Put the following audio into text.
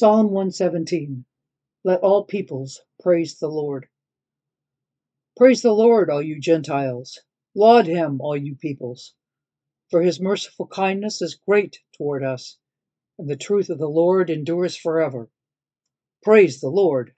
Psalm 117 Let all peoples praise the Lord. Praise the Lord, all you Gentiles. Laud him, all you peoples. For his merciful kindness is great toward us, and the truth of the Lord endures forever. Praise the Lord.